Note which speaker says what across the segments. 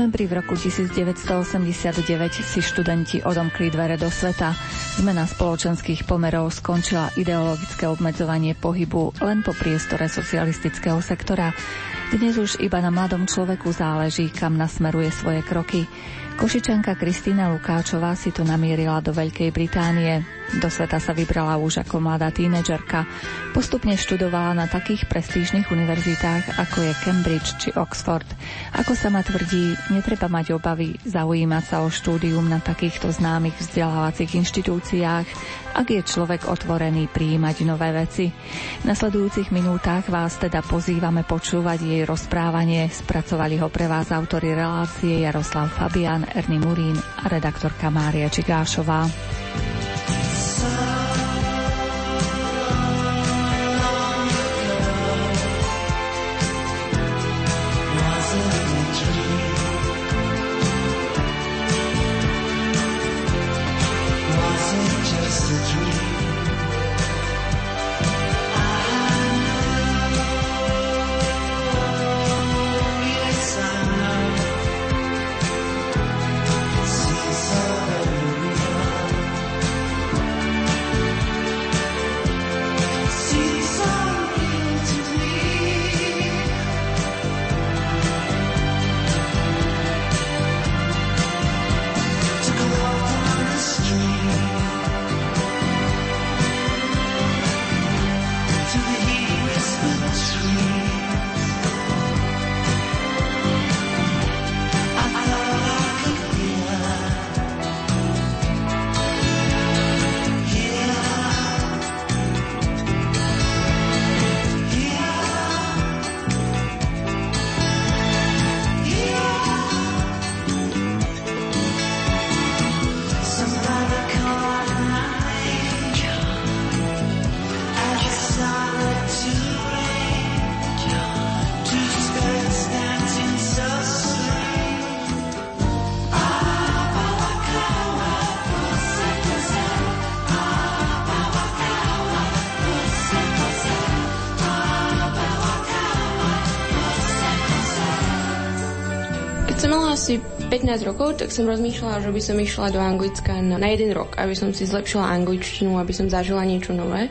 Speaker 1: novembri v roku 1989 si študenti odomkli dvere do sveta. Zmena spoločenských pomerov skončila ideologické obmedzovanie pohybu len po priestore socialistického sektora. Dnes už iba na mladom človeku záleží, kam nasmeruje svoje kroky. Košičanka Kristýna Lukáčová si to namierila do Veľkej Británie. Do sveta sa vybrala už ako mladá tínedžerka. Postupne študovala na takých prestížnych univerzitách, ako je Cambridge či Oxford. Ako sa ma tvrdí, netreba mať obavy zaujímať sa o štúdium na takýchto známych vzdelávacích inštitúciách, ak je človek otvorený prijímať nové veci. V nasledujúcich minútach vás teda pozývame počúvať jej rozprávanie. Spracovali ho pre vás autory relácie Jaroslav Fabian, Erny Murín a redaktorka Mária Čigášová.
Speaker 2: 15 rokov, tak som rozmýšľala, že by som išla do Anglicka na, na jeden rok, aby som si zlepšila angličtinu, aby som zažila niečo nové.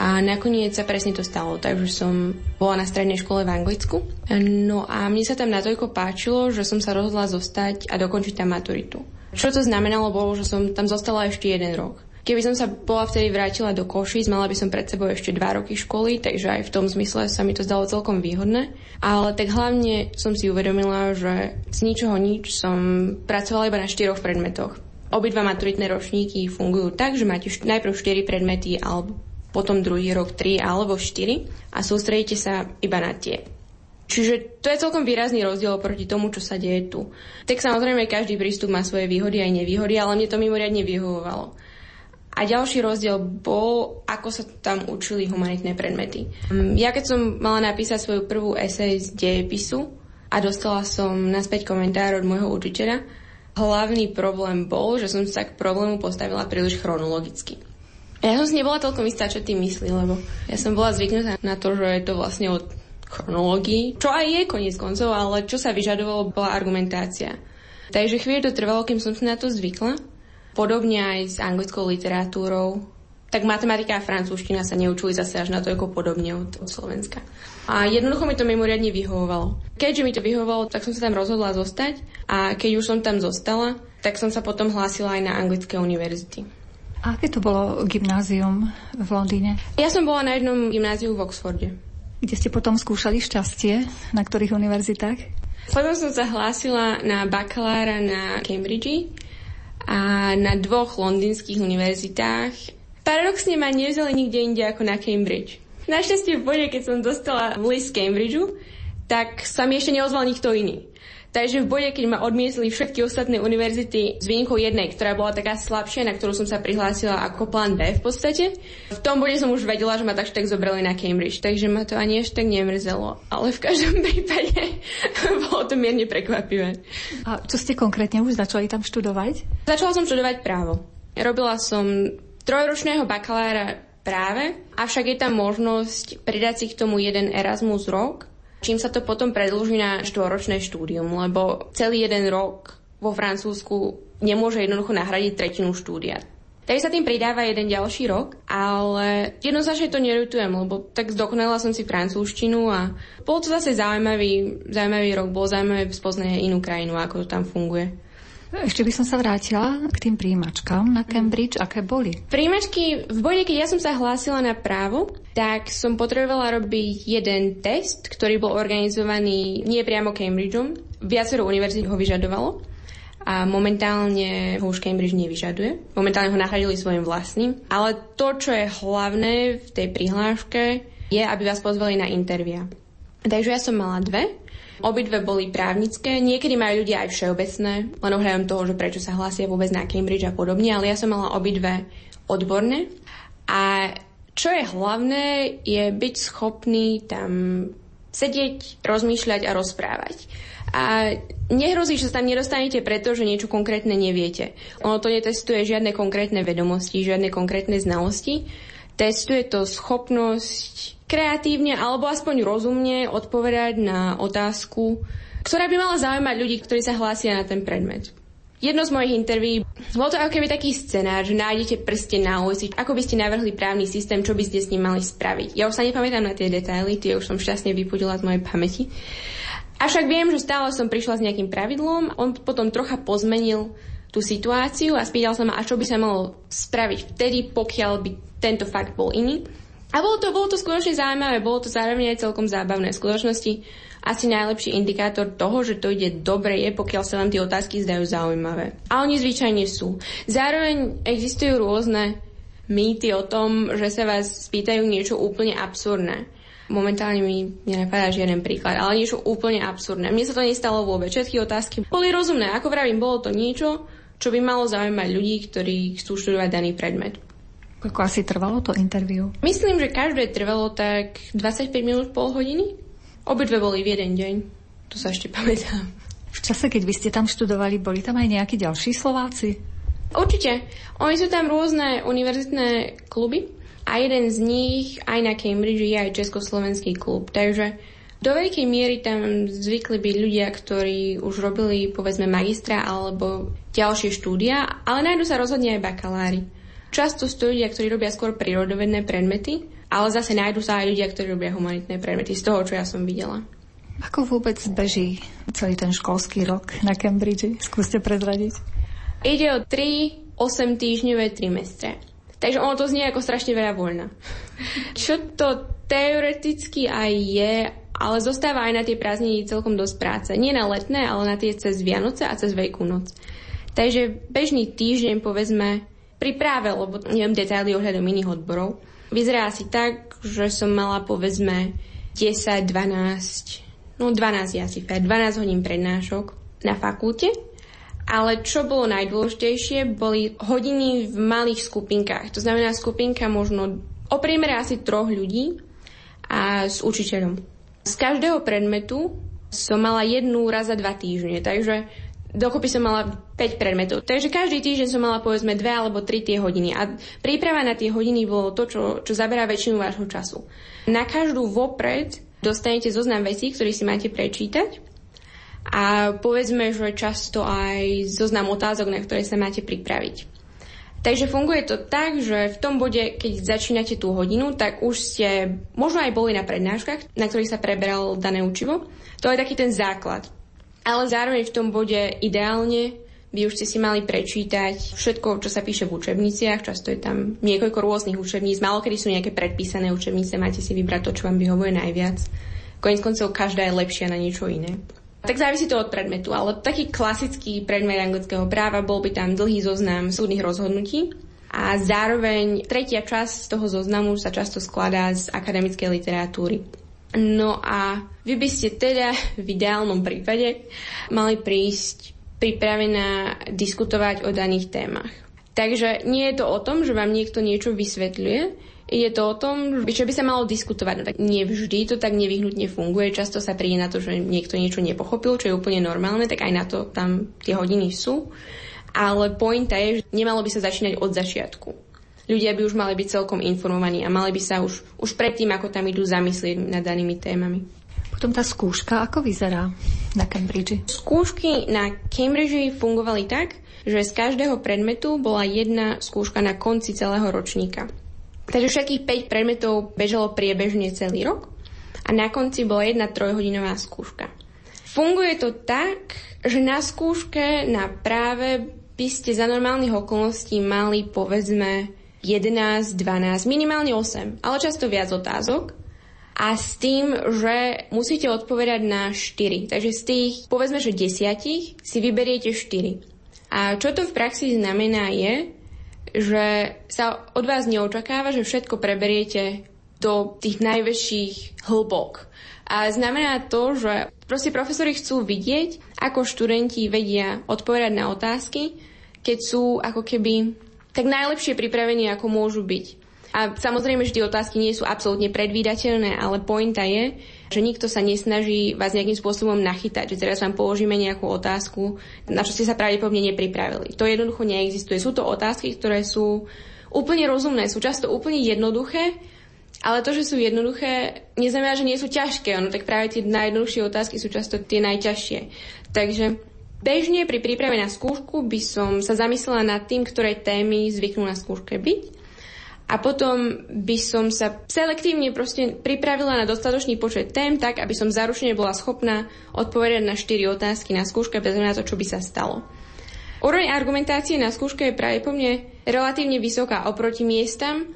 Speaker 2: A nakoniec sa presne to stalo, takže som bola na strednej škole v Anglicku. No a mne sa tam natoľko páčilo, že som sa rozhodla zostať a dokončiť tam maturitu. Čo to znamenalo, bolo, že som tam zostala ešte jeden rok. Keby som sa bola vtedy vrátila do Košíc, mala by som pred sebou ešte dva roky školy, takže aj v tom zmysle sa mi to zdalo celkom výhodné. Ale tak hlavne som si uvedomila, že z ničoho nič som pracovala iba na štyroch predmetoch. Obidva maturitné ročníky fungujú tak, že máte najprv 4 predmety alebo potom druhý rok 3 alebo 4 a sústredíte sa iba na tie. Čiže to je celkom výrazný rozdiel proti tomu, čo sa deje tu. Tak samozrejme každý prístup má svoje výhody aj nevýhody, ale mne to mimoriadne vyhovovalo. A ďalší rozdiel bol, ako sa tam učili humanitné predmety. Mm, ja keď som mala napísať svoju prvú esej z dejepisu a dostala som naspäť komentár od môjho učiteľa, hlavný problém bol, že som sa k problému postavila príliš chronologicky. Ja som si nebola toľko istá, čo ty myslí, lebo ja som bola zvyknutá na to, že je to vlastne od chronológii, čo aj je koniec koncov, ale čo sa vyžadovalo, bola argumentácia. Takže chvíľu to trvalo, kým som si na to zvykla Podobne aj s anglickou literatúrou. Tak matematika a francúzština sa neučili zase až na to ako podobne od, od Slovenska. A jednoducho mi to mimoriadne vyhovovalo. Keďže mi to vyhovovalo, tak som sa tam rozhodla zostať a keď už som tam zostala, tak som sa potom hlásila aj na anglické univerzity.
Speaker 1: A aké to bolo gymnázium v Londýne?
Speaker 2: Ja som bola na jednom gymnáziu v Oxforde.
Speaker 1: Kde ste potom skúšali šťastie? Na ktorých univerzitách?
Speaker 2: Potom som sa hlásila na bakalára na Cambridge a na dvoch londýnskych univerzitách. Paradoxne ma nevzali nikde inde ako na Cambridge. Našťastie v bode, keď som dostala list Cambridgeu, tak sa mi ešte neozval nikto iný. Takže v bode, keď ma odmietli všetky ostatné univerzity s výnimkou jednej, ktorá bola taká slabšia, na ktorú som sa prihlásila ako plán B v podstate, v tom bode som už vedela, že ma tak tak zobrali na Cambridge, takže ma to ani ešte tak nemrzelo. Ale v každom prípade bolo to mierne prekvapivé.
Speaker 1: A čo ste konkrétne už začali tam študovať?
Speaker 2: Začala som študovať právo. Robila som trojročného bakalára práve, avšak je tam možnosť pridať si k tomu jeden Erasmus rok, čím sa to potom predlží na štvoročné štúdium, lebo celý jeden rok vo Francúzsku nemôže jednoducho nahradiť tretinu štúdia. Tak sa tým pridáva jeden ďalší rok, ale jednoznačne to nerutujem, lebo tak zdokonala som si francúzštinu a bol to zase zaujímavý, zaujímavý rok, bol zaujímavé spoznať inú krajinu, ako to tam funguje.
Speaker 1: Ešte by som sa vrátila k tým príjimačkám na Cambridge. Aké boli?
Speaker 2: Príjimačky, v bode, keď ja som sa hlásila na právo, tak som potrebovala robiť jeden test, ktorý bol organizovaný nie priamo Cambridgeom. Viacero univerzít ho vyžadovalo a momentálne ho už Cambridge nevyžaduje. Momentálne ho nahradili svojim vlastným. Ale to, čo je hlavné v tej prihláške, je, aby vás pozvali na intervia. Takže ja som mala dve. Obidve boli právnické, niekedy majú ľudia aj všeobecné, len ohľadom toho, že prečo sa hlásia vôbec na Cambridge a podobne, ale ja som mala obidve odborné. A čo je hlavné, je byť schopný tam sedieť, rozmýšľať a rozprávať. A nehrozí, že sa tam nedostanete preto, že niečo konkrétne neviete. Ono to netestuje žiadne konkrétne vedomosti, žiadne konkrétne znalosti. Testuje to schopnosť kreatívne alebo aspoň rozumne odpovedať na otázku, ktorá by mala zaujímať ľudí, ktorí sa hlásia na ten predmet. Jedno z mojich interví, bol to ako keby taký scenár, že nájdete prste na ulici, ako by ste navrhli právny systém, čo by ste s ním mali spraviť. Ja už sa nepamätám na tie detaily, tie už som šťastne vypudila z mojej pamäti. Avšak viem, že stále som prišla s nejakým pravidlom, on potom trocha pozmenil tú situáciu a spýtal sa ma, a čo by sa malo spraviť vtedy, pokiaľ by tento fakt bol iný. A bolo to, bolo to skutočne zaujímavé, bolo to zároveň aj celkom zábavné. V skutočnosti asi najlepší indikátor toho, že to ide dobre, je, pokiaľ sa vám tie otázky zdajú zaujímavé. A oni zvyčajne sú. Zároveň existujú rôzne mýty o tom, že sa vás spýtajú niečo úplne absurdné. Momentálne mi nenapadá žiaden príklad, ale niečo úplne absurdné. Mne sa to nestalo vôbec. Všetky otázky boli rozumné. Ako vravím, bolo to niečo, čo by malo zaujímať ľudí, ktorí chcú študovať daný predmet.
Speaker 1: Koľko asi trvalo to interviu?
Speaker 2: Myslím, že každé trvalo tak 25 minút, pol hodiny. Obidve boli v jeden deň. To sa ešte pamätám.
Speaker 1: V čase, keď vy ste tam študovali, boli tam aj nejakí ďalší Slováci?
Speaker 2: Určite. Oni sú tam rôzne univerzitné kluby, a jeden z nich aj na Cambridge je aj Československý klub. Takže do veľkej miery tam zvykli byť ľudia, ktorí už robili povedzme magistra alebo ďalšie štúdia, ale nájdu sa rozhodne aj bakalári. Často sú to ľudia, ktorí robia skôr prírodovedné predmety, ale zase nájdu sa aj ľudia, ktorí robia humanitné predmety, z toho, čo ja som videla.
Speaker 1: Ako vôbec beží celý ten školský rok na Cambridge? Skúste prezradiť.
Speaker 2: Ide o 3 8 týždňové trimestre. Takže ono to znie ako strašne veľa voľna. Čo to teoreticky aj je, ale zostáva aj na tie prázdniny celkom dosť práce. Nie na letné, ale na tie cez Vianoce a cez Veľkú noc. Takže bežný týždeň, povedzme, pri práve, lebo neviem detaily ohľadom iných odborov, vyzerá asi tak, že som mala povedzme 10, 12, no 12 je asi fér, 12 hodín prednášok na fakulte ale čo bolo najdôležitejšie, boli hodiny v malých skupinkách. To znamená skupinka možno o priemere asi troch ľudí a s učiteľom. Z každého predmetu som mala jednu raz za dva týždne, takže dokopy som mala 5 predmetov. Takže každý týždeň som mala povedzme dve alebo tri tie hodiny. A príprava na tie hodiny bolo to, čo, čo zaberá väčšinu vášho času. Na každú vopred dostanete zoznam vecí, ktorý si máte prečítať a povedzme, že často aj zoznam otázok, na ktoré sa máte pripraviť. Takže funguje to tak, že v tom bode, keď začínate tú hodinu, tak už ste možno aj boli na prednáškach, na ktorých sa preberal dané učivo. To je taký ten základ. Ale zároveň v tom bode ideálne by už ste si mali prečítať všetko, čo sa píše v učebniciach. Často je tam niekoľko rôznych učebníc. Málo kedy sú nejaké predpísané učebnice, máte si vybrať to, čo vám vyhovuje najviac. Koniec koncov každá je lepšia na niečo iné. Tak závisí to od predmetu, ale taký klasický predmet anglického práva bol by tam dlhý zoznam súdnych rozhodnutí a zároveň tretia časť toho zoznamu sa často skladá z akademickej literatúry. No a vy by ste teda v ideálnom prípade mali prísť pripravená diskutovať o daných témach. Takže nie je to o tom, že vám niekto niečo vysvetľuje, je to o tom, čo by sa malo diskutovať. No tak nevždy to tak nevyhnutne funguje. Často sa príde na to, že niekto niečo nepochopil, čo je úplne normálne, tak aj na to tam tie hodiny sú. Ale pointa je, že nemalo by sa začínať od začiatku. Ľudia by už mali byť celkom informovaní a mali by sa už, už predtým, ako tam idú, zamyslieť nad danými témami.
Speaker 1: Potom tá skúška, ako vyzerá na Cambridge?
Speaker 2: Skúšky na Cambridge fungovali tak, že z každého predmetu bola jedna skúška na konci celého ročníka. Takže všetkých 5 predmetov bežalo priebežne celý rok a na konci bola jedna trojhodinová skúška. Funguje to tak, že na skúške na práve by ste za normálnych okolností mali povedzme 11, 12, minimálne 8, ale často viac otázok. A s tým, že musíte odpovedať na 4. Takže z tých, povedzme, že 10 si vyberiete 4. A čo to v praxi znamená je, že sa od vás neočakáva, že všetko preberiete do tých najväčších hĺbok. A znamená to, že proste profesori chcú vidieť, ako študenti vedia odpovedať na otázky, keď sú ako keby tak najlepšie pripravení, ako môžu byť. A samozrejme, tie otázky nie sú absolútne predvídateľné, ale pointa je, že nikto sa nesnaží vás nejakým spôsobom nachytať, že teraz vám položíme nejakú otázku, na čo ste sa pravdepodobne nepripravili. To jednoducho neexistuje. Sú to otázky, ktoré sú úplne rozumné, sú často úplne jednoduché, ale to, že sú jednoduché, neznamená, že nie sú ťažké. Ono, tak práve tie najjednoduchšie otázky sú často tie najťažšie. Takže bežne pri príprave na skúšku by som sa zamyslela nad tým, ktoré témy zvyknú na skúške byť a potom by som sa selektívne proste pripravila na dostatočný počet tém, tak aby som zaručene bola schopná odpovedať na 4 otázky na skúške bez na to, čo by sa stalo. Úroveň argumentácie na skúške je práve po mne relatívne vysoká oproti miestam,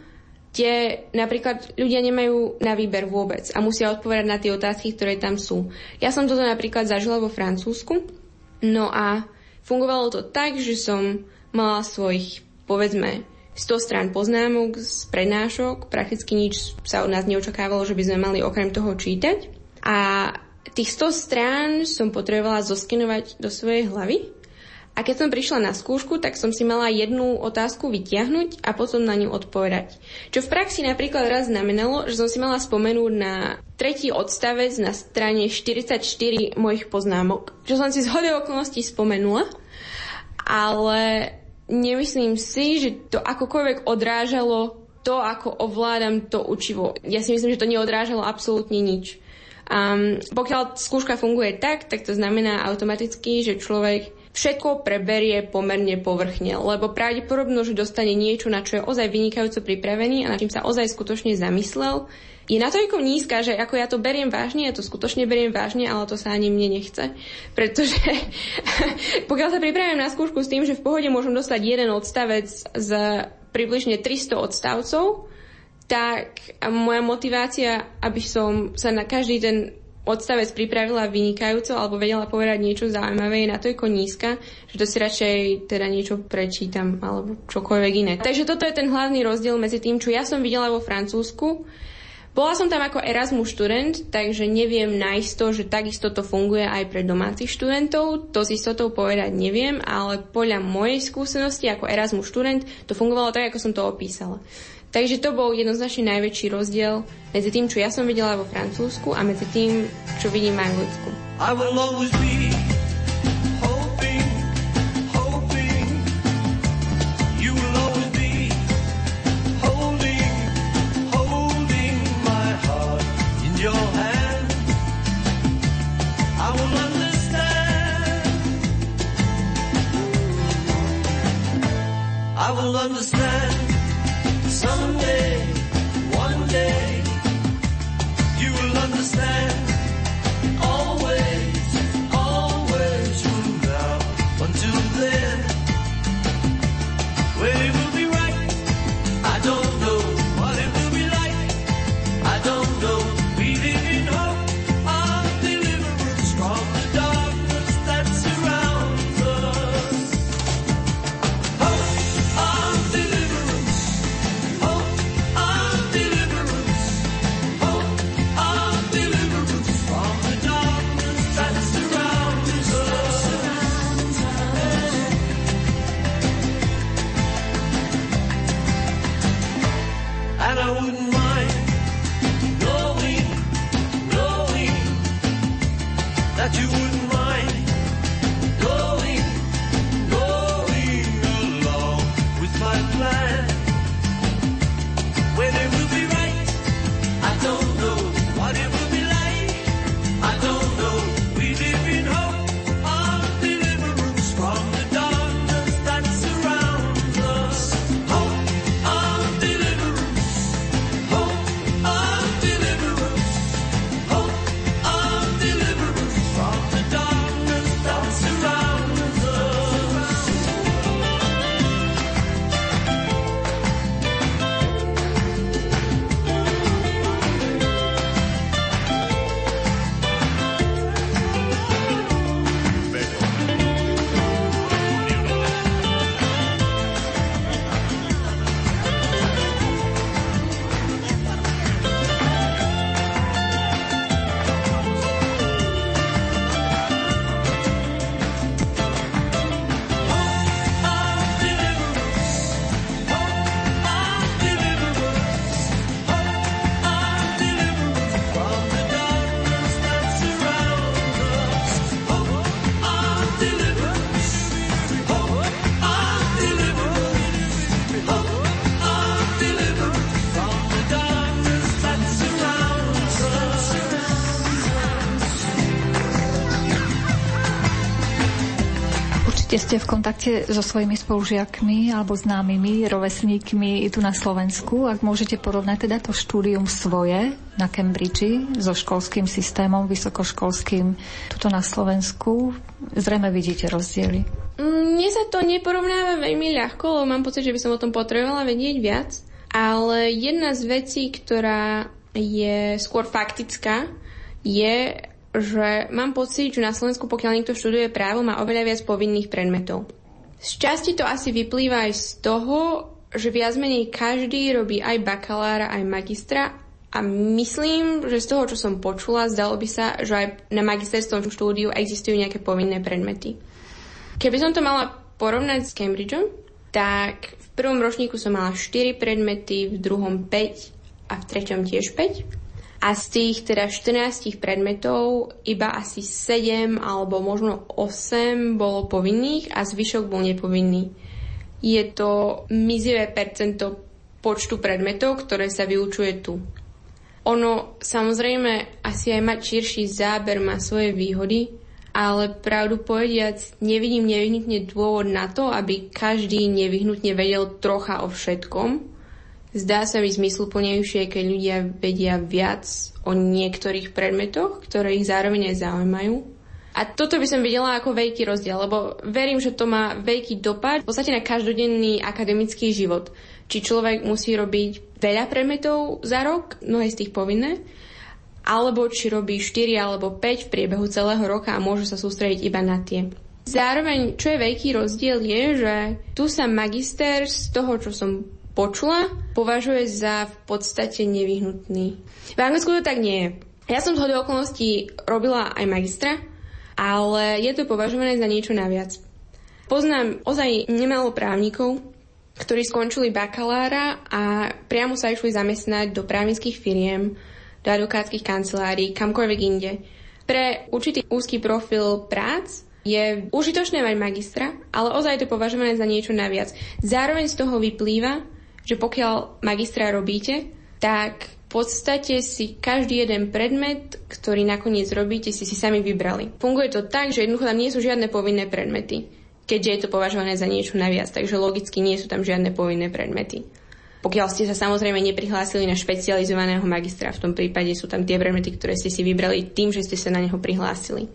Speaker 2: kde napríklad ľudia nemajú na výber vôbec a musia odpovedať na tie otázky, ktoré tam sú. Ja som toto napríklad zažila vo Francúzsku, no a fungovalo to tak, že som mala svojich, povedzme, 100 strán poznámok z prednášok, prakticky nič sa od nás neočakávalo, že by sme mali okrem toho čítať. A tých 100 strán som potrebovala zoskenovať do svojej hlavy. A keď som prišla na skúšku, tak som si mala jednu otázku vytiahnuť a potom na ňu odpovedať. Čo v praxi napríklad raz znamenalo, že som si mala spomenúť na tretí odstavec na strane 44 mojich poznámok. Čo som si z hode okolností spomenula, ale nemyslím si, že to akokoľvek odrážalo to, ako ovládam to učivo. Ja si myslím, že to neodrážalo absolútne nič. Um, pokiaľ skúška funguje tak, tak to znamená automaticky, že človek všetko preberie pomerne povrchne, lebo pravdepodobno, že dostane niečo, na čo je ozaj vynikajúco pripravený a na čím sa ozaj skutočne zamyslel, je natoľko nízka, že ako ja to beriem vážne, ja to skutočne beriem vážne, ale to sa ani mne nechce. Pretože pokiaľ sa pripravím na skúšku s tým, že v pohode môžem dostať jeden odstavec z približne 300 odstavcov, tak moja motivácia, aby som sa na každý ten odstavec pripravila vynikajúco alebo vedela povedať niečo zaujímavé, je natoľko nízka, že to si radšej teda niečo prečítam alebo čokoľvek iné. Takže toto je ten hlavný rozdiel medzi tým, čo ja som videla vo Francúzsku bola som tam ako Erasmus študent, takže neviem naisto, že takisto to funguje aj pre domácich študentov. To si s to povedať neviem, ale podľa mojej skúsenosti ako Erasmus študent to fungovalo tak, ako som to opísala. Takže to bol jednoznačne najväčší rozdiel medzi tým, čo ja som videla vo Francúzsku a medzi tým, čo vidím v Anglicku. I will always be will understand understand.
Speaker 1: Ste v kontakte so svojimi spolužiakmi alebo známymi, rovesníkmi tu na Slovensku? Ak môžete porovnať teda to štúdium svoje na Cambridge so školským systémom vysokoškolským tuto na Slovensku, zrejme vidíte rozdiely.
Speaker 2: Mne sa to neporovnáva veľmi ľahko, lebo mám pocit, že by som o tom potrebovala vedieť viac. Ale jedna z vecí, ktorá je skôr faktická, je, že mám pocit, že na Slovensku, pokiaľ niekto študuje právo, má oveľa viac povinných predmetov. Z časti to asi vyplýva aj z toho, že viac menej každý robí aj bakalára, aj magistra a myslím, že z toho, čo som počula, zdalo by sa, že aj na magisterskom štúdiu existujú nejaké povinné predmety. Keby som to mala porovnať s Cambridgeom, tak v prvom ročníku som mala 4 predmety, v druhom 5 a v treťom tiež 5 a z tých teda 14 predmetov iba asi 7 alebo možno 8 bolo povinných a zvyšok bol nepovinný. Je to mizivé percento počtu predmetov, ktoré sa vyučuje tu. Ono samozrejme asi aj mať širší záber má svoje výhody, ale pravdu povediac nevidím nevyhnutne dôvod na to, aby každý nevyhnutne vedel trocha o všetkom, Zdá sa mi zmysluplnejšie, keď ľudia vedia viac o niektorých predmetoch, ktoré ich zároveň aj zaujímajú. A toto by som videla ako veľký rozdiel, lebo verím, že to má veľký dopad v podstate na každodenný akademický život. Či človek musí robiť veľa predmetov za rok, mnohé z tých povinné, alebo či robí 4 alebo 5 v priebehu celého roka a môže sa sústrediť iba na tie. Zároveň, čo je veľký rozdiel, je, že tu sa magister z toho, čo som počula, považuje za v podstate nevyhnutný. V Anglicku to tak nie je. Ja som z do okolností robila aj magistra, ale je to považované za niečo naviac. Poznám ozaj nemalo právnikov, ktorí skončili bakalára a priamo sa išli zamestnať do právnických firiem, do advokátskych kancelárií, kamkoľvek inde. Pre určitý úzky profil prác je užitočné mať magistra, ale ozaj to považované za niečo naviac. Zároveň z toho vyplýva, že pokiaľ magistra robíte, tak v podstate si každý jeden predmet, ktorý nakoniec robíte, si si sami vybrali. Funguje to tak, že jednoducho tam nie sú žiadne povinné predmety, keďže je to považované za niečo naviac, takže logicky nie sú tam žiadne povinné predmety. Pokiaľ ste sa samozrejme neprihlásili na špecializovaného magistra, v tom prípade sú tam tie predmety, ktoré ste si vybrali tým, že ste sa na neho prihlásili.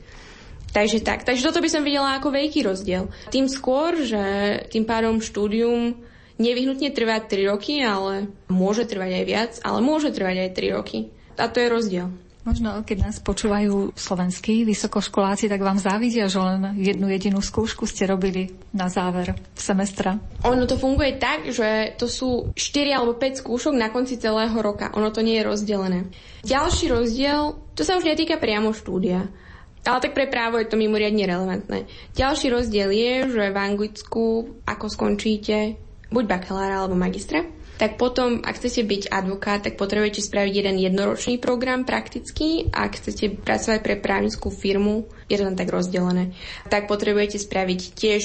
Speaker 2: Takže tak. Takže toto by som videla ako veľký rozdiel. Tým skôr, že tým pádom štúdium nevyhnutne trvá 3 roky, ale môže trvať aj viac, ale môže trvať aj 3 roky. A to je rozdiel.
Speaker 1: Možno, keď nás počúvajú slovenskí vysokoškoláci, tak vám závidia, že len jednu jedinú skúšku ste robili na záver semestra.
Speaker 2: Ono to funguje tak, že to sú 4 alebo 5 skúšok na konci celého roka. Ono to nie je rozdelené. Ďalší rozdiel, to sa už netýka priamo štúdia. Ale tak pre právo je to mimoriadne relevantné. Ďalší rozdiel je, že v Anglicku, ako skončíte buď bakalára alebo magistra, tak potom, ak chcete byť advokát, tak potrebujete spraviť jeden jednoročný program praktický. Ak chcete pracovať pre právnickú firmu, je to tam tak rozdelené, tak potrebujete spraviť tiež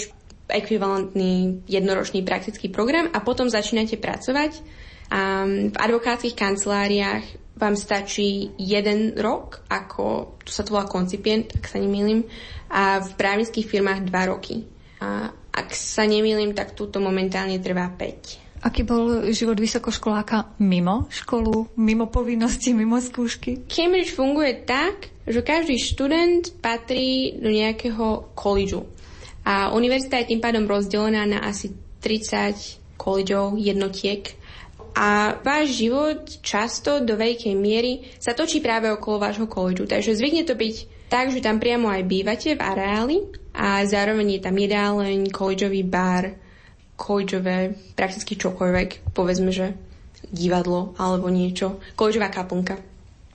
Speaker 2: ekvivalentný jednoročný praktický program a potom začínate pracovať. A v advokátskych kanceláriách vám stačí jeden rok, ako tu sa to volá koncipient, ak sa nemýlim, a v právnických firmách dva roky. A ak sa nemýlim, tak túto momentálne trvá 5.
Speaker 1: Aký bol život vysokoškoláka mimo školu, mimo povinnosti, mimo skúšky?
Speaker 2: Cambridge funguje tak, že každý študent patrí do nejakého koledžu. A univerzita je tým pádom rozdelená na asi 30 koledžov, jednotiek. A váš život často do veľkej miery sa točí práve okolo vášho koledžu. Takže zvykne to byť tak, že tam priamo aj bývate v areáli a zároveň je tam jedáleň, koleďový bar, koleďové, prakticky čokoľvek, povedzme, že divadlo alebo niečo, koleďová kaplnka.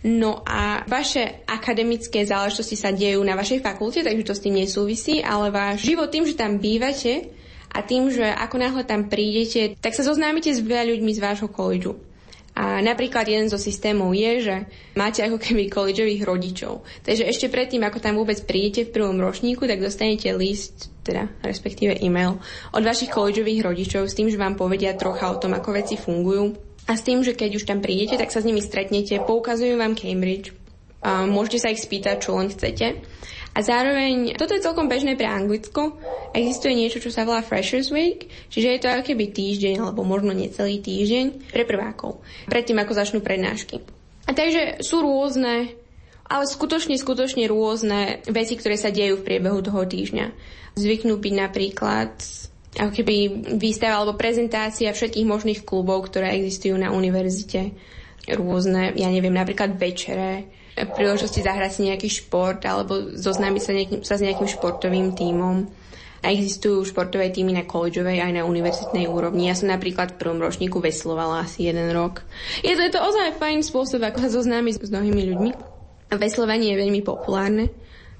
Speaker 2: No a vaše akademické záležitosti sa dejú na vašej fakulte, takže to s tým nesúvisí, ale váš život tým, že tam bývate a tým, že ako náhle tam prídete, tak sa zoznámite s veľa ľuďmi z vášho koledžu. A napríklad jeden zo systémov je, že máte ako keby koledžových rodičov. Takže ešte predtým, ako tam vôbec prídete v prvom ročníku, tak dostanete list, teda respektíve e-mail od vašich koledžových rodičov s tým, že vám povedia trocha o tom, ako veci fungujú. A s tým, že keď už tam prídete, tak sa s nimi stretnete, poukazujú vám Cambridge, a môžete sa ich spýtať, čo len chcete. A zároveň, toto je celkom bežné pre Anglicko, existuje niečo, čo sa volá Freshers Week, čiže je to ako keby týždeň, alebo možno necelý týždeň pre prvákov, predtým ako začnú prednášky. A takže sú rôzne, ale skutočne, skutočne rôzne veci, ktoré sa dejú v priebehu toho týždňa. Zvyknú byť napríklad ako keby výstava alebo prezentácia všetkých možných klubov, ktoré existujú na univerzite. Rôzne, ja neviem, napríklad večere, príležitosti zahrať si nejaký šport alebo zoznámiť sa, nejakým, sa s nejakým športovým tímom. A existujú športové týmy na collegeovej aj na univerzitnej úrovni. Ja som napríklad v prvom ročníku veslovala asi jeden rok. Je to, je to ozaj fajn spôsob, ako sa zoznámiť s mnohými ľuďmi. Veslovanie je veľmi populárne,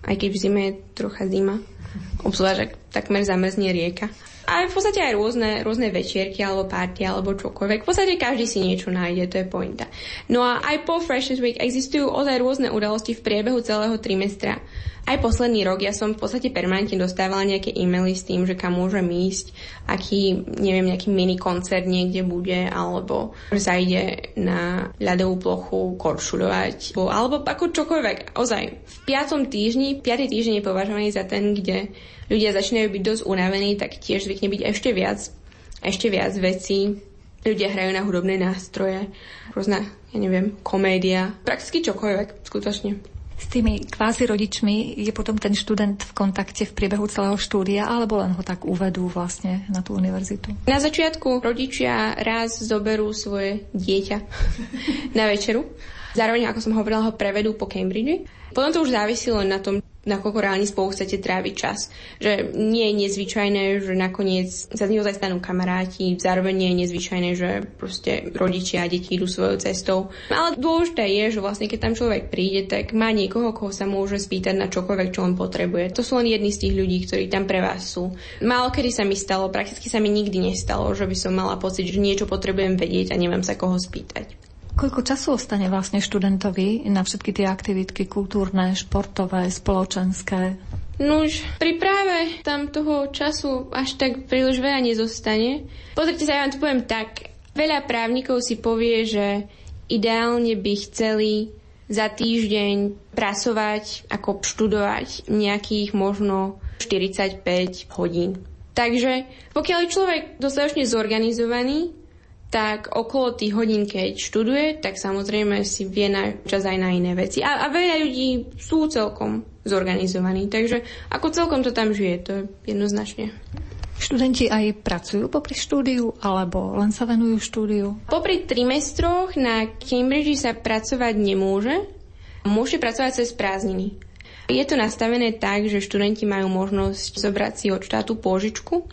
Speaker 2: aj keď v zime je trocha zima. Obzvlášť, ak takmer zamrznie rieka. A v podstate aj rôzne, rôzne večierky alebo party alebo čokoľvek. V podstate každý si niečo nájde, to je pointa. No a aj po Freshers Week existujú ozaj rôzne udalosti v priebehu celého trimestra. Aj posledný rok ja som v podstate permanentne dostávala nejaké e-maily s tým, že kam môžem ísť, aký, neviem, nejaký mini koncert niekde bude, alebo že sa ide na ľadovú plochu koršulovať, alebo ako čokoľvek. Ozaj, v piatom týždni, piatý týždeň je považovaný za ten, kde ľudia začínajú byť dosť unavení, tak tiež zvykne byť ešte viac, ešte viac vecí. Ľudia hrajú na hudobné nástroje, rôzna, ja neviem, komédia, prakticky čokoľvek, skutočne.
Speaker 1: S tými kvázi rodičmi je potom ten študent v kontakte v priebehu celého štúdia, alebo len ho tak uvedú vlastne na tú univerzitu?
Speaker 2: Na začiatku rodičia raz zoberú svoje dieťa na večeru. Zároveň, ako som hovorila, ho prevedú po Cambridge. Potom to už závisilo na tom, nakoľko reálne spolu chcete tráviť čas. Že nie je nezvyčajné, že nakoniec sa z neho stanú kamaráti, zároveň nie je nezvyčajné, že proste rodičia a deti idú svojou cestou. Ale dôležité je, že vlastne keď tam človek príde, tak má niekoho, koho sa môže spýtať na čokoľvek, čo on potrebuje. To sú len jedni z tých ľudí, ktorí tam pre vás sú. Málo kedy sa mi stalo, prakticky sa mi nikdy nestalo, že by som mala pocit, že niečo potrebujem vedieť a nemám sa koho spýtať.
Speaker 1: Koľko času ostane vlastne študentovi na všetky tie aktivitky kultúrne, športové, spoločenské?
Speaker 2: Nuž, pri práve tam toho času až tak príliš veľa nezostane. Pozrite sa, ja vám to poviem tak. Veľa právnikov si povie, že ideálne by chceli za týždeň pracovať, ako študovať nejakých možno 45 hodín. Takže pokiaľ je človek dostatočne zorganizovaný, tak okolo tých hodín, keď študuje, tak samozrejme si vie na čas aj na iné veci. A, a veľa ľudí sú celkom zorganizovaní, takže ako celkom to tam žije, to je jednoznačne.
Speaker 1: Študenti aj pracujú popri štúdiu, alebo len sa venujú štúdiu?
Speaker 2: Popri trimestroch na Cambridge sa pracovať nemôže. Môže pracovať cez prázdniny. Je to nastavené tak, že študenti majú možnosť zobrať si od štátu pôžičku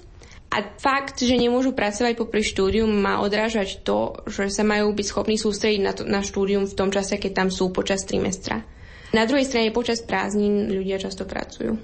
Speaker 2: a fakt, že nemôžu pracovať popri štúdium, má odrážať to, že sa majú byť schopní sústrediť na, to, na štúdium v tom čase, keď tam sú počas trimestra. Na druhej strane počas prázdnin ľudia často pracujú.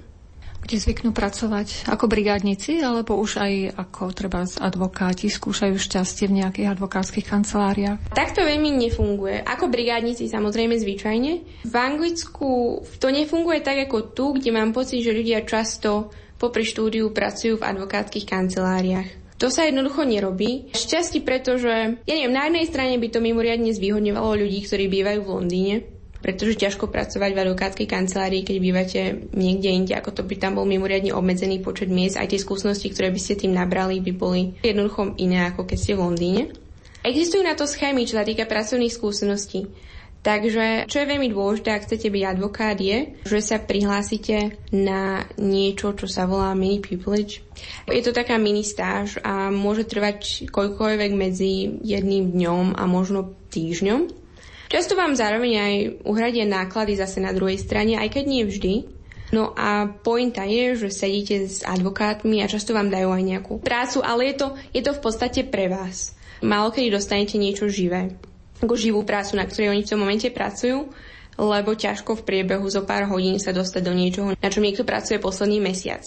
Speaker 1: Kde zvyknú pracovať ako brigádnici, alebo už aj ako treba advokáti skúšajú šťastie v nejakých advokátskych kanceláriách?
Speaker 2: Tak to veľmi nefunguje. Ako brigádnici samozrejme zvyčajne. V Anglicku to nefunguje tak ako tu, kde mám pocit, že ľudia často popri štúdiu pracujú v advokátskych kanceláriách. To sa jednoducho nerobí. Šťastí, pretože, ja neviem, na jednej strane by to mimoriadne zvýhodňovalo ľudí, ktorí bývajú v Londýne, pretože ťažko pracovať v advokátskej kancelárii, keď bývate niekde inde, ako to by tam bol mimoriadne obmedzený počet miest. Aj tie skúsenosti, ktoré by ste tým nabrali, by boli jednoducho iné, ako keď ste v Londýne. Existujú na to schémy, čo sa týka pracovných skúseností. Takže, čo je veľmi dôležité, ak chcete byť advokát, je, že sa prihlásite na niečo, čo sa volá mini pupillage. Je to taká mini stáž a môže trvať koľkoľvek medzi jedným dňom a možno týždňom. Často vám zároveň aj uhradia náklady zase na druhej strane, aj keď nie vždy. No a pointa je, že sedíte s advokátmi a často vám dajú aj nejakú prácu, ale je to, je to v podstate pre vás. Málo kedy dostanete niečo živé ako živú prácu, na ktorej oni v tom momente pracujú, lebo ťažko v priebehu zo pár hodín sa dostať do niečoho, na čom niekto pracuje posledný mesiac.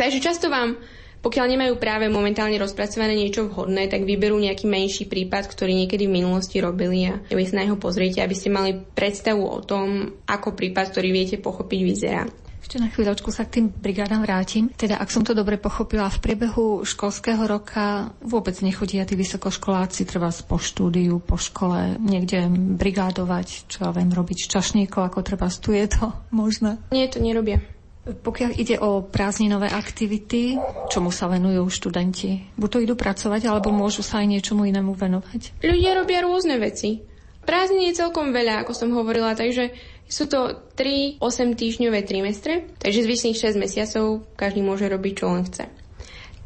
Speaker 2: Takže často vám, pokiaľ nemajú práve momentálne rozpracované niečo vhodné, tak vyberú nejaký menší prípad, ktorý niekedy v minulosti robili a vy sa na neho pozriete, aby ste mali predstavu o tom, ako prípad, ktorý viete pochopiť, vyzerá.
Speaker 1: Ešte na chvíľočku sa k tým brigádam vrátim. Teda, ak som to dobre pochopila, v priebehu školského roka vôbec nechodia tí vysokoškoláci, treba po štúdiu, po škole, niekde brigádovať, čo ja viem, robiť čašníkov, ako treba tu je to možné?
Speaker 2: Nie, to nerobia.
Speaker 1: Pokiaľ ide o prázdninové aktivity, čomu sa venujú študenti? Buď to idú pracovať, alebo môžu sa aj niečomu inému venovať?
Speaker 2: Ľudia robia rôzne veci. Prázdnin je celkom veľa, ako som hovorila, takže sú to 3 8 týždňové trimestre, takže zvyšných 6 mesiacov každý môže robiť, čo len chce.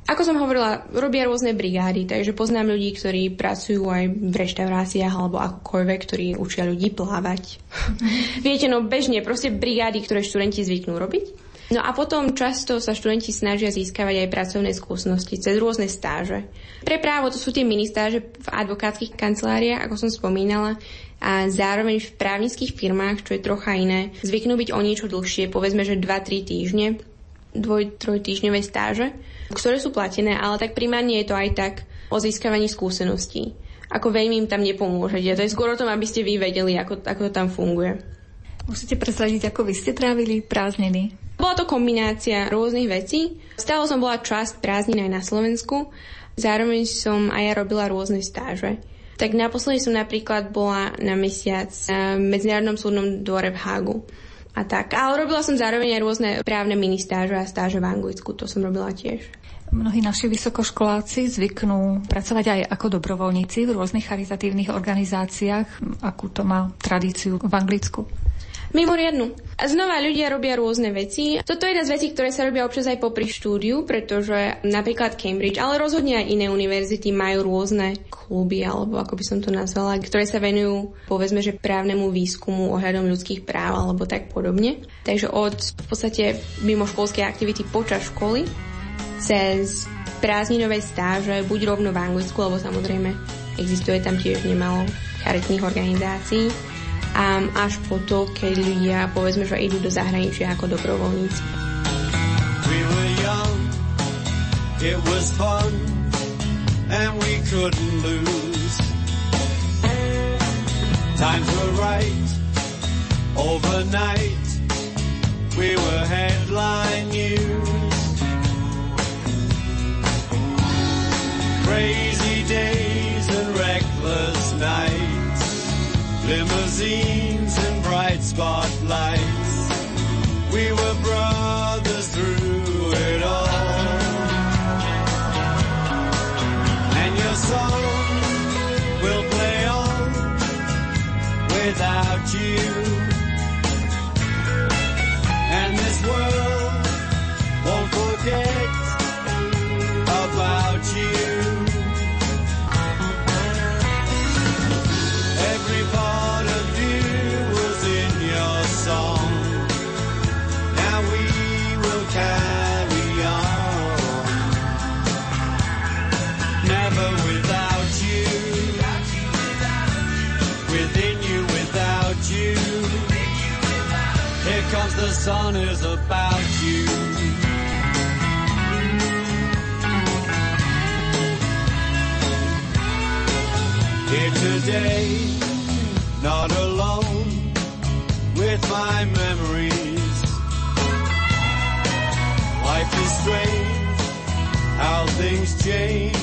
Speaker 2: Ako som hovorila, robia rôzne brigády, takže poznám ľudí, ktorí pracujú aj v reštauráciách alebo akokoľvek, ktorí učia ľudí plávať. Viete, no bežne, proste brigády, ktoré študenti zvyknú robiť. No a potom často sa študenti snažia získavať aj pracovné skúsenosti cez rôzne stáže. Pre právo to sú tie mini stáže v advokátskych kanceláriách, ako som spomínala, a zároveň v právnických firmách, čo je trocha iné, zvyknú byť o niečo dlhšie, povedzme, že 2-3 týždne, dvoj, troj týždňové stáže ktoré sú platené, ale tak primárne je to aj tak o získavaní skúseností. Ako veľmi im tam nepomôžete. To je skôr o tom, aby ste vy vedeli, ako, ako to tam funguje.
Speaker 1: Musíte prezradiť, ako vy ste trávili prázdniny?
Speaker 2: Bola to kombinácia rôznych vecí. Stále som bola časť prázdnin aj na Slovensku. Zároveň som aj ja robila rôzne stáže. Tak naposledy som napríklad bola na mesiac v Medzinárodnom súdnom dvore v Hagu a tak. Ale robila som zároveň aj rôzne právne ministáže a stáže v Anglicku, to som robila tiež.
Speaker 1: Mnohí naši vysokoškoláci zvyknú pracovať aj ako dobrovoľníci v rôznych charitatívnych organizáciách, akú to má tradíciu v Anglicku.
Speaker 2: Mimoriadnu. A znova ľudia robia rôzne veci. Toto je jedna z vecí, ktoré sa robia občas aj popri štúdiu, pretože napríklad Cambridge, ale rozhodne aj iné univerzity majú rôzne kluby, alebo ako by som to nazvala, ktoré sa venujú, povedzme, že právnemu výskumu ohľadom ľudských práv, alebo tak podobne. Takže od v podstate mimoškolskej aktivity počas školy cez prázdninové stáže, buď rovno v Anglicku, alebo samozrejme existuje tam tiež nemalo charitných organizácií, a až po to, keď ľudia povedzme, že idú do zahraničia ako dobrovoľníci. We were young, it was fun, and we couldn't lose. Times were right, overnight, we were headline news. Crazy days and reckless nights limousines and bright spotlights. We were brothers through it all. And your song will play on without you. And this world the sun is about you. Here today, not alone with my memories. Life is strange, how things change,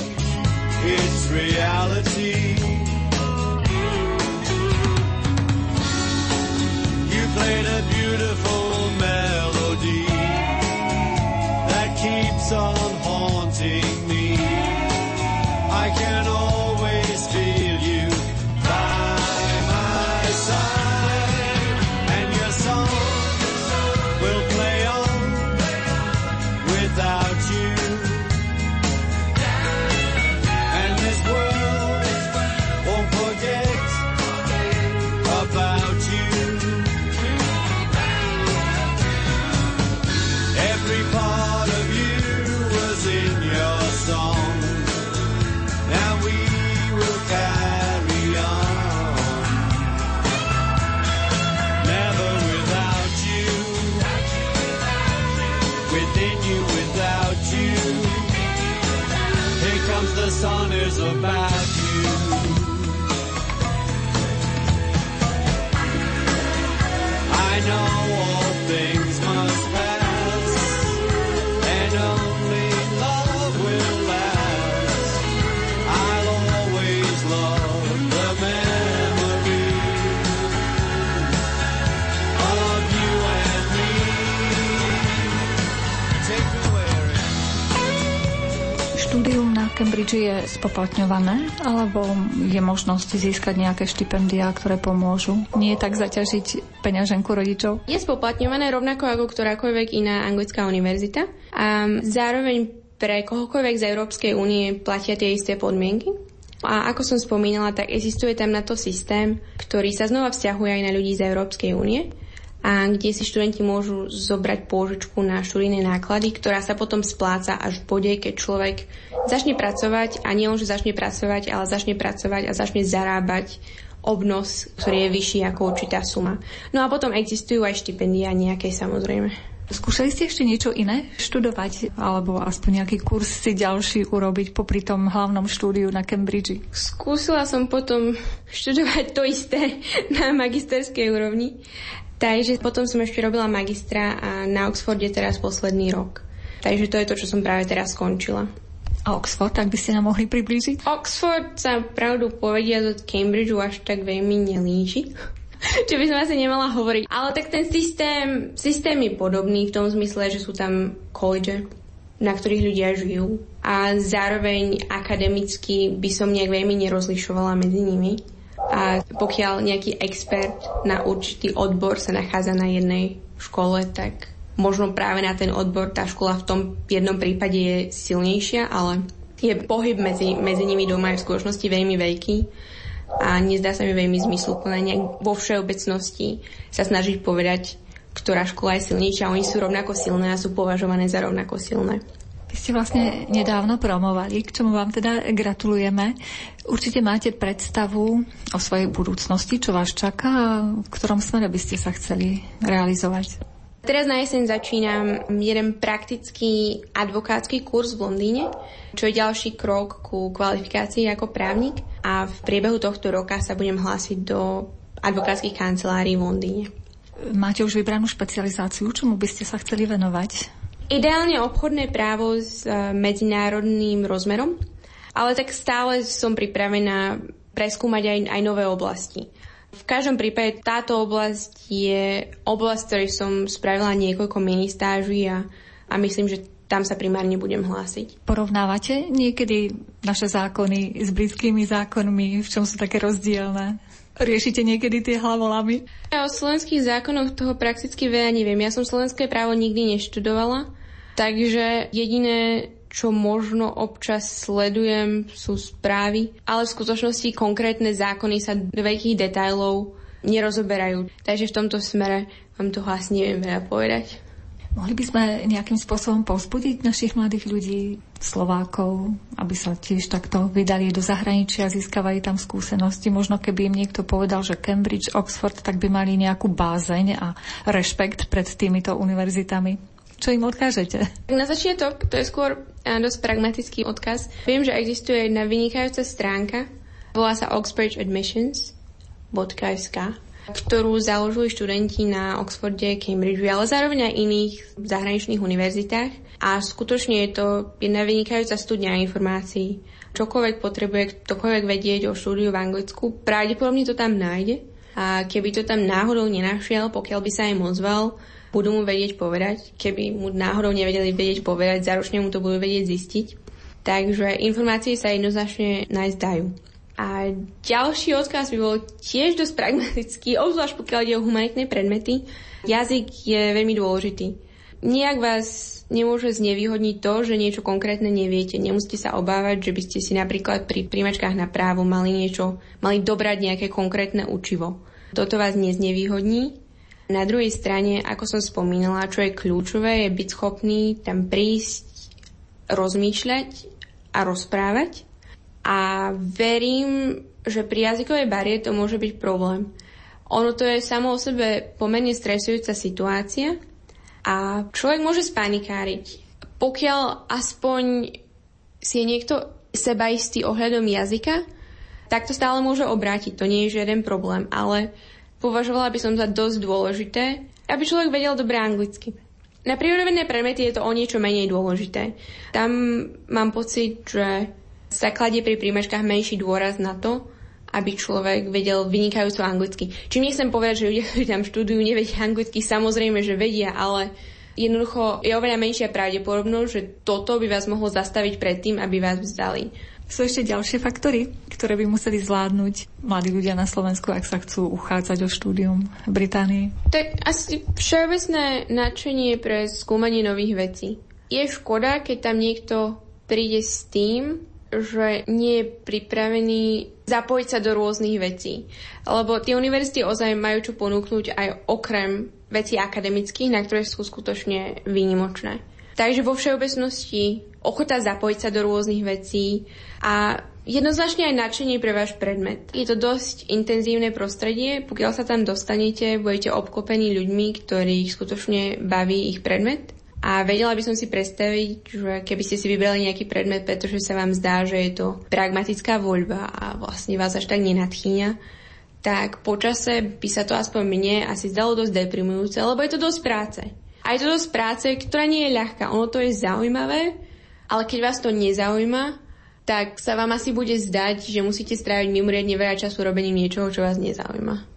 Speaker 2: it's reality. You played a beautiful all dishonors about you.
Speaker 1: Cambridge je spoplatňované, alebo je možnosť získať nejaké štipendia, ktoré pomôžu? Nie tak zaťažiť peňaženku rodičov?
Speaker 2: Je spoplatňované rovnako ako ktorákoľvek iná anglická univerzita. A zároveň pre kohokoľvek z Európskej únie platia tie isté podmienky. A ako som spomínala, tak existuje tam na to systém, ktorý sa znova vzťahuje aj na ľudí z Európskej únie a kde si študenti môžu zobrať pôžičku na študijné náklady, ktorá sa potom spláca až v bode, keď človek začne pracovať a nie len, že začne pracovať, ale začne pracovať a začne zarábať obnos, ktorý je vyšší ako určitá suma. No a potom existujú aj štipendia nejaké samozrejme.
Speaker 1: Skúšali ste ešte niečo iné študovať, alebo aspoň nejaký kurz si ďalší urobiť popri tom hlavnom štúdiu na Cambridge?
Speaker 2: Skúsila som potom študovať to isté na magisterskej úrovni. Takže potom som ešte robila magistra a na Oxforde teraz posledný rok. Takže to je to, čo som práve teraz skončila.
Speaker 1: A Oxford, tak by ste nám mohli priblížiť?
Speaker 2: Oxford sa pravdu povedia od Cambridgeu až tak veľmi nelíži. čo by som asi nemala hovoriť. Ale tak ten systém, systém je podobný v tom zmysle, že sú tam college, na ktorých ľudia žijú. A zároveň akademicky by som nejak veľmi nerozlišovala medzi nimi. A pokiaľ nejaký expert na určitý odbor sa nachádza na jednej škole, tak možno práve na ten odbor tá škola v tom jednom prípade je silnejšia, ale je pohyb medzi, medzi nimi doma je v skutočnosti veľmi veľký a nezdá sa mi veľmi zmysluplné nejak vo všeobecnosti sa snažiť povedať, ktorá škola je silnejšia. Oni sú rovnako silné a sú považované za rovnako silné.
Speaker 1: Vy ste vlastne nedávno promovali, k čomu vám teda gratulujeme. Určite máte predstavu o svojej budúcnosti, čo vás čaká a v ktorom smere by ste sa chceli realizovať.
Speaker 2: Teraz na jeseň začínam jeden praktický advokátsky kurz v Londýne, čo je ďalší krok ku kvalifikácii ako právnik a v priebehu tohto roka sa budem hlásiť do advokátskych kancelárií v Londýne.
Speaker 1: Máte už vybranú špecializáciu, čomu by ste sa chceli venovať?
Speaker 2: Ideálne obchodné právo s e, medzinárodným rozmerom, ale tak stále som pripravená preskúmať aj, aj nové oblasti. V každom prípade táto oblasť je oblasť, ktorej som spravila niekoľko ministáží a, a myslím, že tam sa primárne budem hlásiť.
Speaker 1: Porovnávate niekedy naše zákony s britskými zákonmi, v čom sú také rozdielne? Riešite niekedy tie hlavolamy?
Speaker 2: Ja o slovenských zákonoch toho prakticky veľa neviem. Ja som slovenské právo nikdy neštudovala, takže jediné, čo možno občas sledujem, sú správy, ale v skutočnosti konkrétne zákony sa do veľkých detajlov nerozoberajú. Takže v tomto smere vám toho asi neviem veľa povedať.
Speaker 1: Mohli by sme nejakým spôsobom povzbudiť našich mladých ľudí, Slovákov, aby sa tiež takto vydali do zahraničia, získavali tam skúsenosti. Možno keby im niekto povedal, že Cambridge, Oxford, tak by mali nejakú bázeň a rešpekt pred týmito univerzitami. Čo im odkážete?
Speaker 2: Na začiatok, to je skôr dosť pragmatický odkaz. Viem, že existuje jedna vynikajúca stránka, volá sa oxfordadmissions.sk ktorú založili študenti na Oxforde, Cambridge, ale zároveň aj iných zahraničných univerzitách. A skutočne je to jedna vynikajúca studňa informácií. Čokoľvek potrebuje ktokoľvek vedieť o štúdiu v Anglicku, pravdepodobne to tam nájde. A keby to tam náhodou nenašiel, pokiaľ by sa im ozval, budú mu vedieť povedať. Keby mu náhodou nevedeli vedieť povedať, záročne mu to budú vedieť zistiť. Takže informácie sa jednoznačne nájsť dajú. A ďalší odkaz by bol tiež dosť pragmatický, obzvlášť pokiaľ ide o humanitné predmety. Jazyk je veľmi dôležitý. Nijak vás nemôže znevýhodniť to, že niečo konkrétne neviete. Nemusíte sa obávať, že by ste si napríklad pri príjmačkách na právo mali niečo, mali dobrať nejaké konkrétne učivo. Toto vás neznevýhodní na druhej strane, ako som spomínala, čo je kľúčové, je byť schopný tam prísť, rozmýšľať a rozprávať. A verím, že pri jazykovej barie to môže byť problém. Ono to je samo o sebe pomerne stresujúca situácia a človek môže spanikáriť. Pokiaľ aspoň si je niekto sebaistý ohľadom jazyka, tak to stále môže obrátiť. To nie je žiaden problém, ale považovala by som za dosť dôležité, aby človek vedel dobre anglicky. Na prírodovedné predmety je to o niečo menej dôležité. Tam mám pocit, že sa kladie pri príjmačkách menší dôraz na to, aby človek vedel vynikajúco anglicky. Čím nechcem povedať, že ľudia, ktorí tam študujú, nevedia anglicky, samozrejme, že vedia, ale jednoducho je oveľa menšia pravdepodobnosť, že toto by vás mohlo zastaviť pred tým, aby vás vzdali.
Speaker 1: Sú ešte ďalšie faktory, ktoré by museli zvládnuť mladí ľudia na Slovensku, ak sa chcú uchádzať o štúdium v Británii?
Speaker 2: Tak asi všeobecné nadšenie pre skúmanie nových vecí. Je škoda, keď tam niekto príde s tým, že nie je pripravený zapojiť sa do rôznych vecí. Lebo tie univerzity ozaj majú čo ponúknuť aj okrem vecí akademických, na ktoré sú skutočne výnimočné. Takže vo všeobecnosti ochota zapojiť sa do rôznych vecí a jednoznačne aj nadšenie pre váš predmet. Je to dosť intenzívne prostredie, pokiaľ sa tam dostanete, budete obklopení ľuďmi, ktorých skutočne baví ich predmet. A vedela by som si predstaviť, že keby ste si vybrali nejaký predmet, pretože sa vám zdá, že je to pragmatická voľba a vlastne vás až tak nenadchýňa, tak počase by sa to aspoň mne asi zdalo dosť deprimujúce, lebo je to dosť práce. A je to dosť práce, ktorá nie je ľahká. Ono to je zaujímavé, ale keď vás to nezaujíma, tak sa vám asi bude zdať, že musíte stráviť mimoriadne veľa času robením niečoho, čo vás nezaujíma.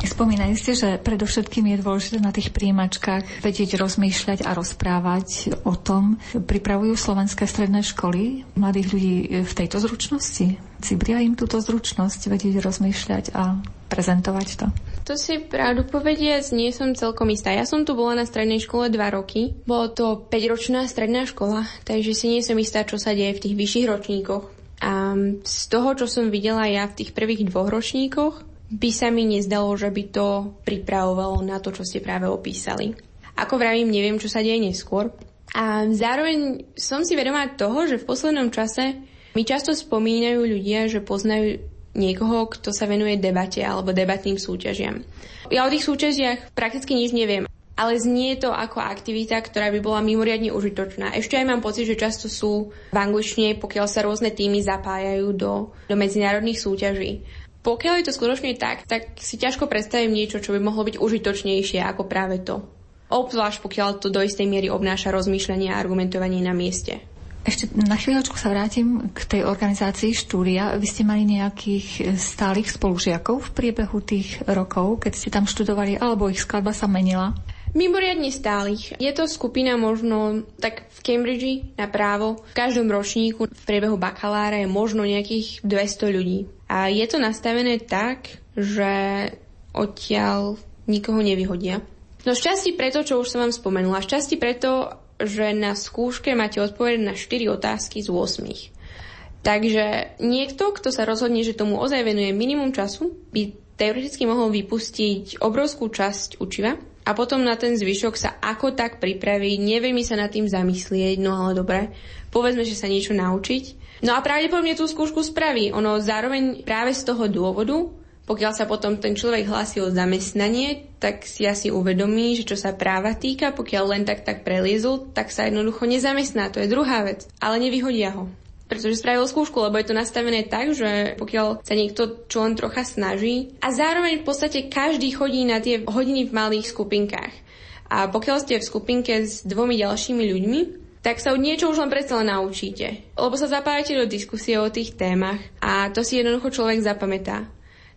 Speaker 1: Spomínali ste, že predovšetkým je dôležité na tých príjimačkách vedieť rozmýšľať a rozprávať o tom. Pripravujú slovenské stredné školy mladých ľudí v tejto zručnosti? Cibria im túto zručnosť vedieť rozmýšľať a prezentovať to?
Speaker 2: To si pravdu povediac nie som celkom istá. Ja som tu bola na strednej škole dva roky. Bolo to 5-ročná stredná škola, takže si nie som istá, čo sa deje v tých vyšších ročníkoch. A z toho, čo som videla ja v tých prvých dvoch ročníkoch, by sa mi nezdalo, že by to pripravovalo na to, čo ste práve opísali. Ako vravím, neviem, čo sa deje neskôr. A zároveň som si vedomá toho, že v poslednom čase mi často spomínajú ľudia, že poznajú niekoho, kto sa venuje debate alebo debatným súťažiam. Ja o tých súťažiach prakticky nič neviem, ale znie to ako aktivita, ktorá by bola mimoriadne užitočná. Ešte aj mám pocit, že často sú v angličtine, pokiaľ sa rôzne týmy zapájajú do, do medzinárodných súťaží. Pokiaľ je to skutočne tak, tak si ťažko predstavím niečo, čo by mohlo byť užitočnejšie ako práve to. Obzvlášť pokiaľ to do istej miery obnáša rozmýšľanie a argumentovanie na mieste.
Speaker 1: Ešte na chvíľočku sa vrátim k tej organizácii štúdia. Vy ste mali nejakých stálych spolužiakov v priebehu tých rokov, keď ste tam študovali, alebo ich skladba sa menila?
Speaker 2: Mimoriadne stálych. Je to skupina možno tak v Cambridge na právo. V každom ročníku v priebehu bakalára je možno nejakých 200 ľudí. A je to nastavené tak, že odtiaľ nikoho nevyhodia. No šťastí preto, čo už som vám spomenula. Šťastí preto, že na skúške máte odpovedať na 4 otázky z 8. Takže niekto, kto sa rozhodne, že tomu ozaj venuje minimum času, by teoreticky mohol vypustiť obrovskú časť učiva a potom na ten zvyšok sa ako tak pripraviť, nevie mi sa nad tým zamyslieť, no ale dobre, povedzme, že sa niečo naučiť No a pravdepodobne tú skúšku spraví. Ono zároveň práve z toho dôvodu, pokiaľ sa potom ten človek hlási o zamestnanie, tak si asi uvedomí, že čo sa práva týka, pokiaľ len tak tak preliezol, tak sa jednoducho nezamestná. To je druhá vec. Ale nevyhodia ho pretože spravil skúšku, lebo je to nastavené tak, že pokiaľ sa niekto čo len trocha snaží a zároveň v podstate každý chodí na tie hodiny v malých skupinkách. A pokiaľ ste v skupinke s dvomi ďalšími ľuďmi, tak sa niečo už len predsa len naučíte. Lebo sa zapájate do diskusie o tých témach a to si jednoducho človek zapamätá.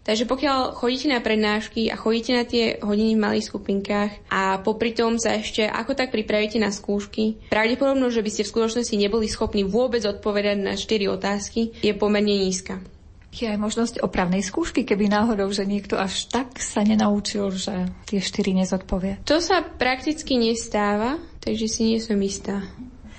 Speaker 2: Takže pokiaľ chodíte na prednášky a chodíte na tie hodiny v malých skupinkách a popri tom sa ešte ako tak pripravíte na skúšky, pravdepodobno, že by ste v skutočnosti neboli schopní vôbec odpovedať na 4 otázky, je pomerne nízka.
Speaker 1: Je aj možnosť opravnej skúšky, keby náhodou, že niekto až tak sa nenaučil, že tie štyri nezodpovie.
Speaker 2: To sa prakticky nestáva, takže si nie som istá.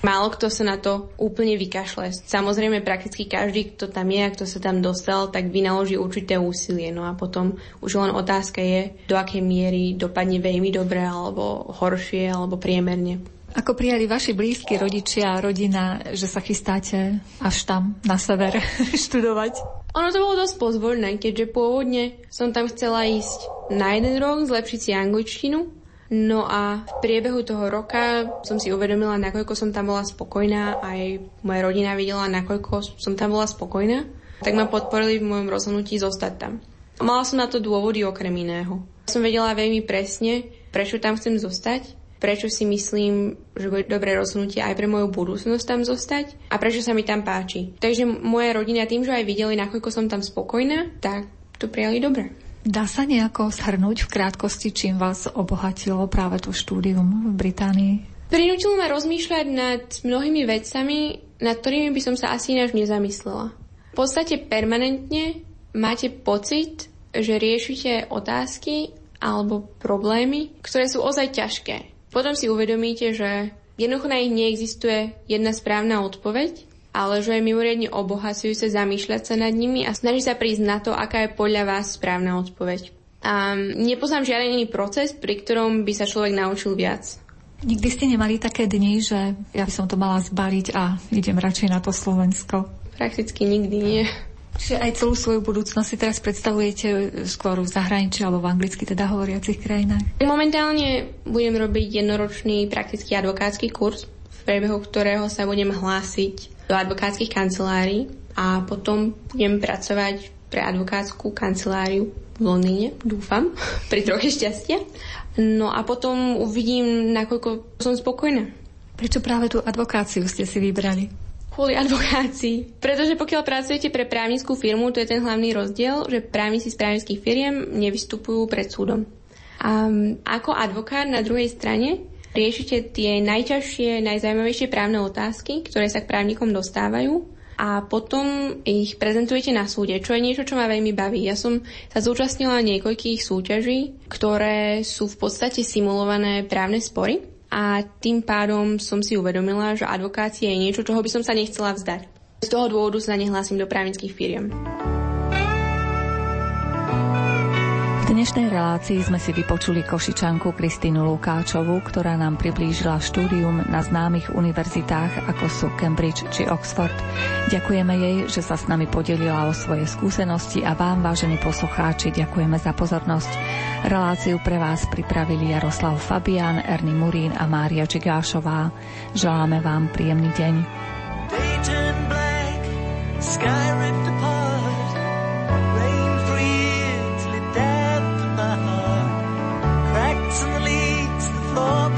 Speaker 2: Málo kto sa na to úplne vykašle. Samozrejme, prakticky každý, kto tam je a kto sa tam dostal, tak vynaloží určité úsilie. No a potom už len otázka je, do akej miery dopadne veľmi dobre, alebo horšie, alebo priemerne.
Speaker 1: Ako prijali vaši blízki rodičia a rodina, že sa chystáte až tam, na sever, študovať?
Speaker 2: Ono to bolo dosť pozvoľné, keďže pôvodne som tam chcela ísť na jeden rok, zlepšiť si angličtinu No a v priebehu toho roka som si uvedomila, nakoľko som tam bola spokojná, aj moja rodina videla, nakoľko som tam bola spokojná, tak ma podporili v mojom rozhodnutí zostať tam. Mala som na to dôvody okrem iného. Som vedela veľmi presne, prečo tam chcem zostať, prečo si myslím, že bude dobré rozhodnutie aj pre moju budúcnosť tam zostať a prečo sa mi tam páči. Takže moja rodina tým, že aj videli, nakoľko som tam spokojná, tak to prijali dobre.
Speaker 1: Dá sa nejako shrnúť v krátkosti, čím vás obohatilo práve to štúdium v Británii?
Speaker 2: Prinútilo ma rozmýšľať nad mnohými vecami, nad ktorými by som sa asi ináč nezamyslela. V podstate permanentne máte pocit, že riešite otázky alebo problémy, ktoré sú ozaj ťažké. Potom si uvedomíte, že jednoducho na nich neexistuje jedna správna odpoveď, ale že je mimoriadne obohacujúce zamýšľať sa nad nimi a snažiť sa prísť na to, aká je podľa vás správna odpoveď. A nepoznám žiaden iný proces, pri ktorom by sa človek naučil viac.
Speaker 1: Nikdy ste nemali také dni, že ja by som to mala zbaliť a idem radšej na to Slovensko?
Speaker 2: Prakticky nikdy nie.
Speaker 1: Čiže aj celú svoju budúcnosť si teraz predstavujete skôr v zahraničí alebo v anglicky teda hovoriacich krajinách?
Speaker 2: Momentálne budem robiť jednoročný praktický advokátsky kurz, v priebehu ktorého sa budem hlásiť do advokátskych kancelárií a potom budem pracovať pre advokátsku kanceláriu v Londýne, dúfam, pri troche šťastia. No a potom uvidím, nakoľko som spokojná.
Speaker 1: Prečo práve tú advokáciu ste si vybrali?
Speaker 2: Kvôli advokácii. Pretože pokiaľ pracujete pre právnickú firmu, to je ten hlavný rozdiel, že právnici z právnických firiem nevystupujú pred súdom. A ako advokát na druhej strane riešite tie najťažšie, najzaujímavejšie právne otázky, ktoré sa k právnikom dostávajú a potom ich prezentujete na súde, čo je niečo, čo ma veľmi baví. Ja som sa zúčastnila niekoľkých súťaží, ktoré sú v podstate simulované právne spory a tým pádom som si uvedomila, že advokácia je niečo, čoho by som sa nechcela vzdať. Z toho dôvodu sa nehlásim do právnických firiem.
Speaker 1: Dnešnej relácii sme si vypočuli košičanku Kristínu Lukáčovú, ktorá nám priblížila štúdium na známych univerzitách ako sú Cambridge či Oxford. Ďakujeme jej, že sa s nami podelila o svoje skúsenosti a vám, vážení poslucháči, ďakujeme za pozornosť. Reláciu pre vás pripravili Jaroslav Fabian, Erny Murín a Mária Čigášová. Želáme vám príjemný deň. Sky ripped apart,
Speaker 3: hope.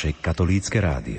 Speaker 3: naše katolícke rádio.